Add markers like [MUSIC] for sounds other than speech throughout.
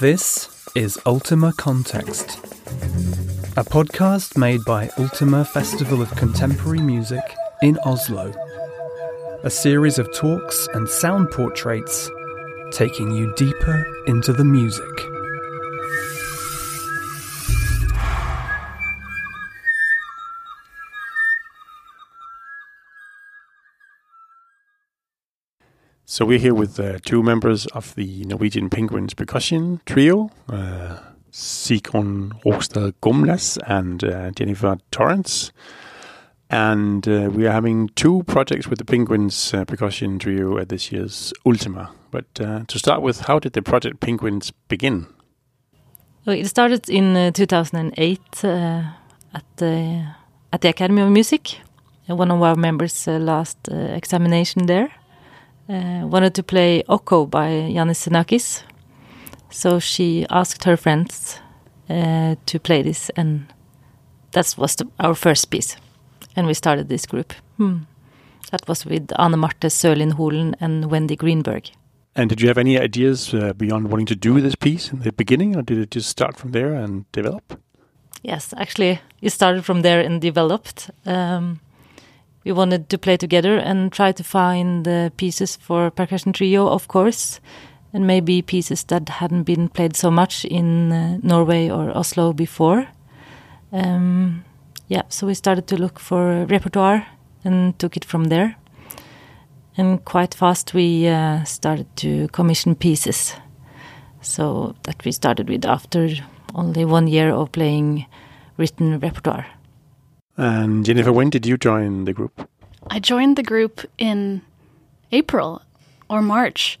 This is Ultima Context, a podcast made by Ultima Festival of Contemporary Music in Oslo. A series of talks and sound portraits taking you deeper into the music. So we're here with uh, two members of the Norwegian Pinquins percussion trio, uh, Sigrun Rogstad Gomnes and uh, Jennifer Torrence. And uh, we are having two projects with the Pinquins uh, percussion trio at this year's Ultima. But uh, to start with, how did the project Pinquins begin? Well, it started in uh, 2008 uh, at the at the Academy of Music. One of our members' last uh, examination there uh, wanted to play Okho by Iannis Xenakis, so she asked her friends uh, to play this, and that was the, our first piece, and we started this group. Hmm. That was with Ane Marthe Sørlien Holen and Wendy Greenberg. And did you have any ideas uh, beyond wanting to do this piece in the beginning, or did it just start from there and develop? Yes, actually, it started from there and developed. Um, we wanted to play together and try to find the pieces for percussion trio, of course, and maybe pieces that hadn't been played so much in uh, Norway or Oslo before. Um, yeah, so we started to look for repertoire and took it from there. And quite fast, we uh, started to commission pieces. So that we started with after only one year of playing written repertoire. And Jennifer, when did you join the group? I joined the group in April or March.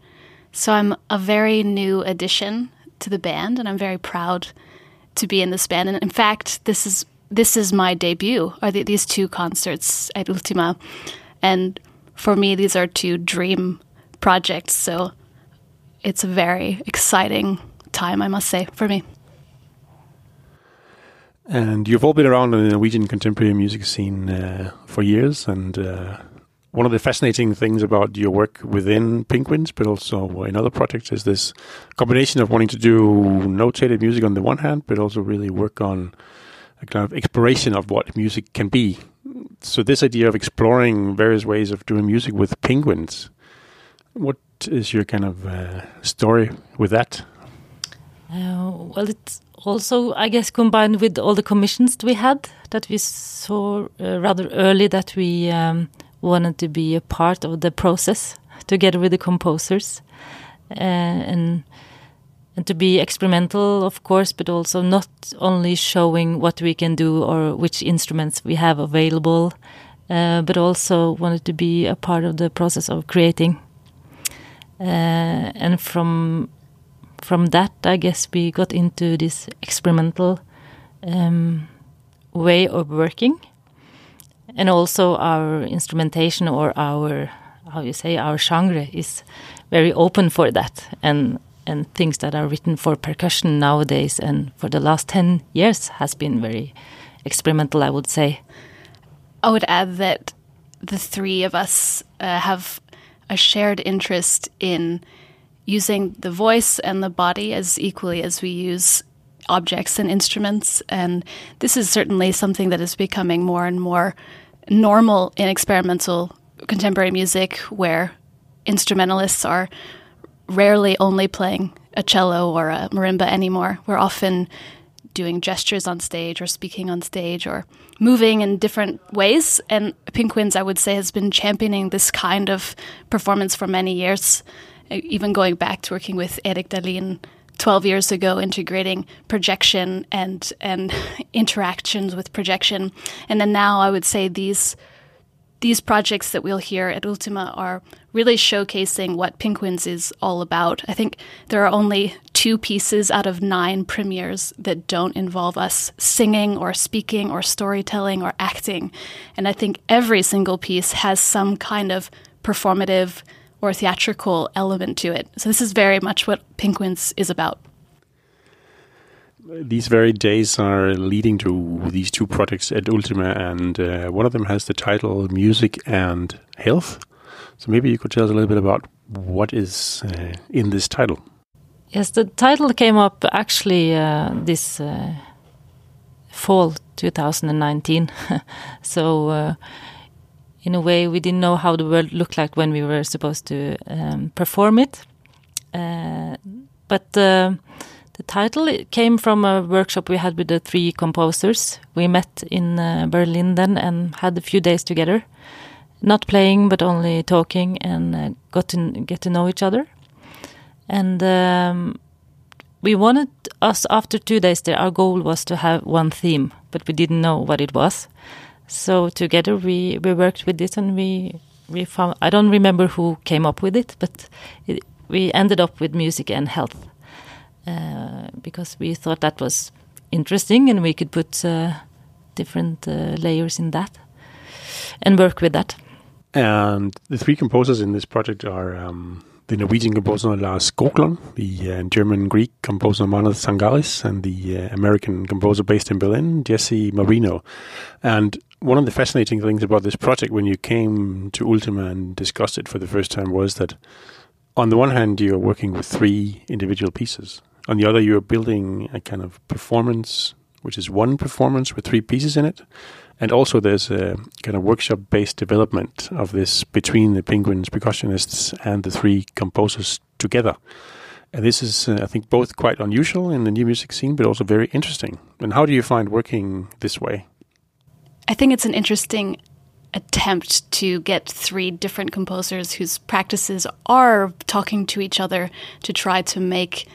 So I'm a very new addition to the band and I'm very proud to be in this band. And in fact, this is this is my debut are the, these two concerts at Ultima. And for me these are two dream projects, so it's a very exciting time, I must say, for me. And you've all been around in the Norwegian contemporary music scene uh, for years. And uh, one of the fascinating things about your work within Pinquins, but also in other projects, is this combination of wanting to do notated music on the one hand, but also really work on a kind of exploration of what music can be. So, this idea of exploring various ways of doing music with Pinquins, what is your kind of uh, story with that? Uh, well, it's also, I guess, combined with all the commissions we had that we saw uh, rather early that we um, wanted to be a part of the process [LAUGHS] together with the composers uh, and and to be experimental, of course, but also not only showing what we can do or which instruments we have available, uh, but also wanted to be a part of the process of creating. Uh, and from from that, I guess we got into this experimental um, way of working, and also our instrumentation or our how you say our genre is very open for that, and and things that are written for percussion nowadays and for the last ten years has been very experimental, I would say. I would add that the three of us uh, have a shared interest in using the voice and the body as equally as we use objects and instruments. And this is certainly something that is becoming more and more normal in experimental contemporary music, where instrumentalists are rarely only playing a cello or a marimba anymore. We're often doing gestures on stage or speaking on stage or moving in different ways. And Pinquins, I would say, has been championing this kind of performance for many years, even going back to working with Eric Dahlin 12 years ago, integrating projection and, and [LAUGHS] interactions with projection. And then now I would say these these projects that we'll hear at Ultima are really showcasing what Pinquins is all about. I think there are only two pieces out of nine premieres that don't involve us singing or speaking or storytelling or acting. And I think every single piece has some kind of performative or theatrical element to it. So this is very much what Pinquins is about these very days are leading to these two projects at Ultima, and uh, one of them has the title Music and Health. So maybe you could tell us a little bit about what is uh, in this title? Yes, the title came up actually uh, this uh, fall 2019. [LAUGHS] so, uh, in a way, we didn't know how the world looked like when we were supposed to um, perform it. Uh, but uh, the title came from a workshop we had with the three composers. We met in uh, Berlin then and had a few days together, not playing but only talking and got to get to know each other. And um, we wanted us after two days there. Our goal was to have one theme, but we didn't know what it was. So together we we worked with it, and we we found. I don't remember who came up with it, but it, we ended up with music and health uh, because we thought that was interesting, and we could put uh, different uh, layers in that and work with that. And the three composers in this project are. Um the Norwegian composer Lars Skoglund, the uh, German Greek composer Manos Tsangaris, and the uh, American composer based in Berlin, Jessie Marino. And one of the fascinating things about this project when you came to Ultima and discussed it for the first time was that on the one hand, you're working with three individual pieces. On the other, you're building a kind of performance, which is one performance with three pieces in it. And also, there's a kind of workshop based development of this between the Pinquins percussionists and the three composers together. And this is, uh, I think, both quite unusual in the new music scene, but also very interesting. And how do you find working this way? I think it's an interesting attempt to get three different composers whose practices are talking to each other to try to make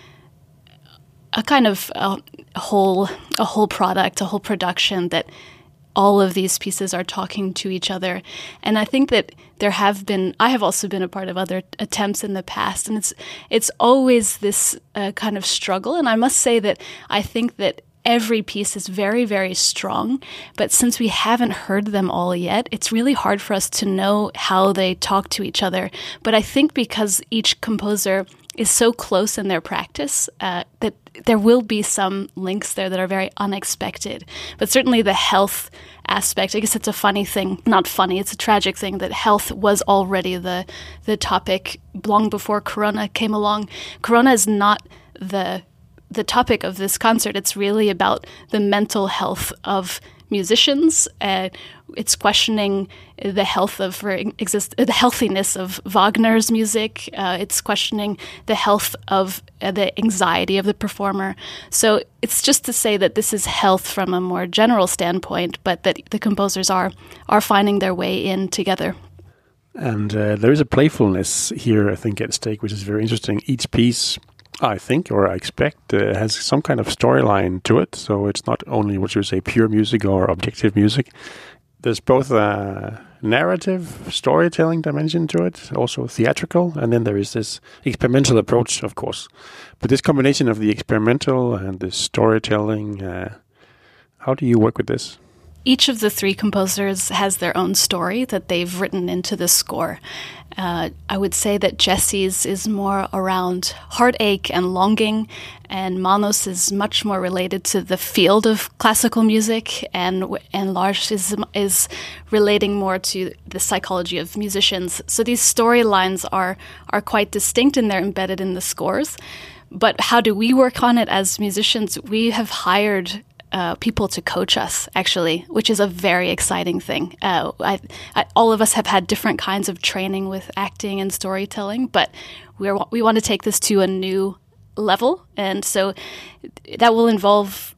a kind of a whole a whole product, a whole production that all of these pieces are talking to each other. And I think that there have been I have also been a part of other attempts in the past and it's it's always this uh, kind of struggle and I must say that I think that every piece is very very strong but since we haven't heard them all yet it's really hard for us to know how they talk to each other but I think because each composer is so close in their practice uh, that there will be some links there that are very unexpected. But certainly the health aspect, I guess it's a funny thing, not funny, it's a tragic thing that health was already the the topic long before Corona came along. Corona is not the the topic of this concert. It's really about the mental health of musicians. Uh, it's questioning the health of exist the healthiness of Wagner's music. Uh, it's questioning the health of uh, the anxiety of the performer. So it's just to say that this is health from a more general standpoint, but that the composers are are finding their way in together. And uh, there is a playfulness here, I think, at stake, which is very interesting. Each piece I think or I expect uh, has some kind of storyline to it. So it's not only what you would say pure music or objective music. There's both a narrative storytelling dimension to it, also theatrical, and then there is this experimental approach, of course. But this combination of the experimental and the storytelling, uh, how do you work with this? Each of the three composers has their own story that they've written into the score. Uh, I would say that Jessie's is more around heartache and longing, and Manos is much more related to the field of classical music, and and Lars is is relating more to the psychology of musicians. So these storylines are are quite distinct, and they're embedded in the scores. But how do we work on it as musicians? We have hired uh, people to coach us, actually, which is a very exciting thing. Uh, I, I, all of us have had different kinds of training with acting and storytelling, but we we want to take this to a new level, and so that will involve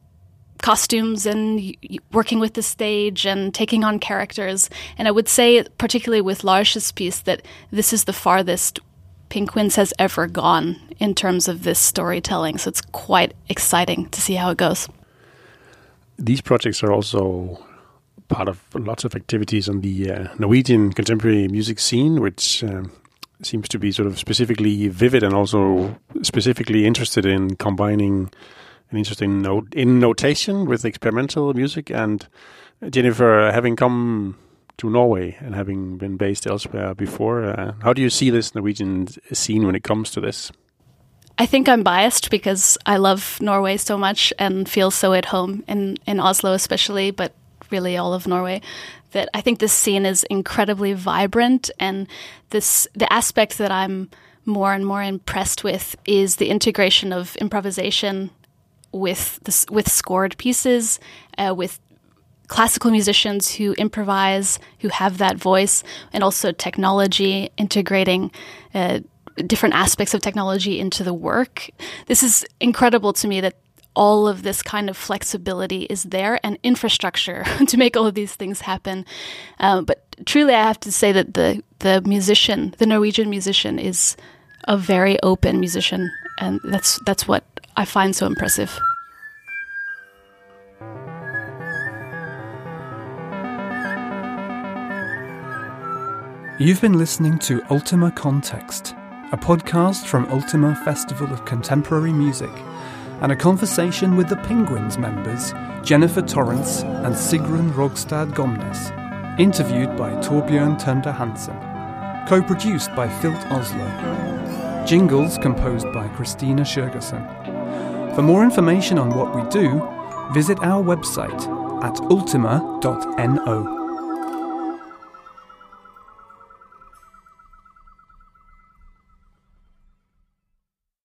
costumes and working with the stage and taking on characters. And I would say, particularly with Lars's piece, that this is the farthest Pinquins has ever gone in terms of this storytelling. So it's quite exciting to see how it goes these projects are also part of lots of activities on the uh, Norwegian contemporary music scene, which um, seems to be sort of specifically vivid and also specifically interested in combining an interesting note in notation with experimental music. And Jennifer, having come to Norway and having been based elsewhere before, uh, how do you see this Norwegian scene when it comes to this? I think I'm biased because I love Norway so much and feel so at home in, in Oslo, especially, but really all of Norway, that I think this scene is incredibly vibrant, and this the aspect that I'm more and more impressed with is the integration of improvisation with this, with scored pieces, uh, with classical musicians who improvise, who have that voice, and also technology integrating. Uh, different aspects of technology into the work. This is incredible to me that all of this kind of flexibility is there and infrastructure [LAUGHS] to make all of these things happen. Um, but truly, I have to say that the the musician, the Norwegian musician, is a very open musician, and that's that's what I find so impressive. You've been listening to Ultima Context, a podcast from Ultima Festival of Contemporary Music, and a conversation with the Pinquins members Jennifer Torrence and Sigrun Rogstad Gomnes, interviewed by Torbjörn Tønder Hansen, co produced by Filt Oslo. Jingles composed by Christina Sjurgerson. For more information on what we do, visit our website at ultima.no.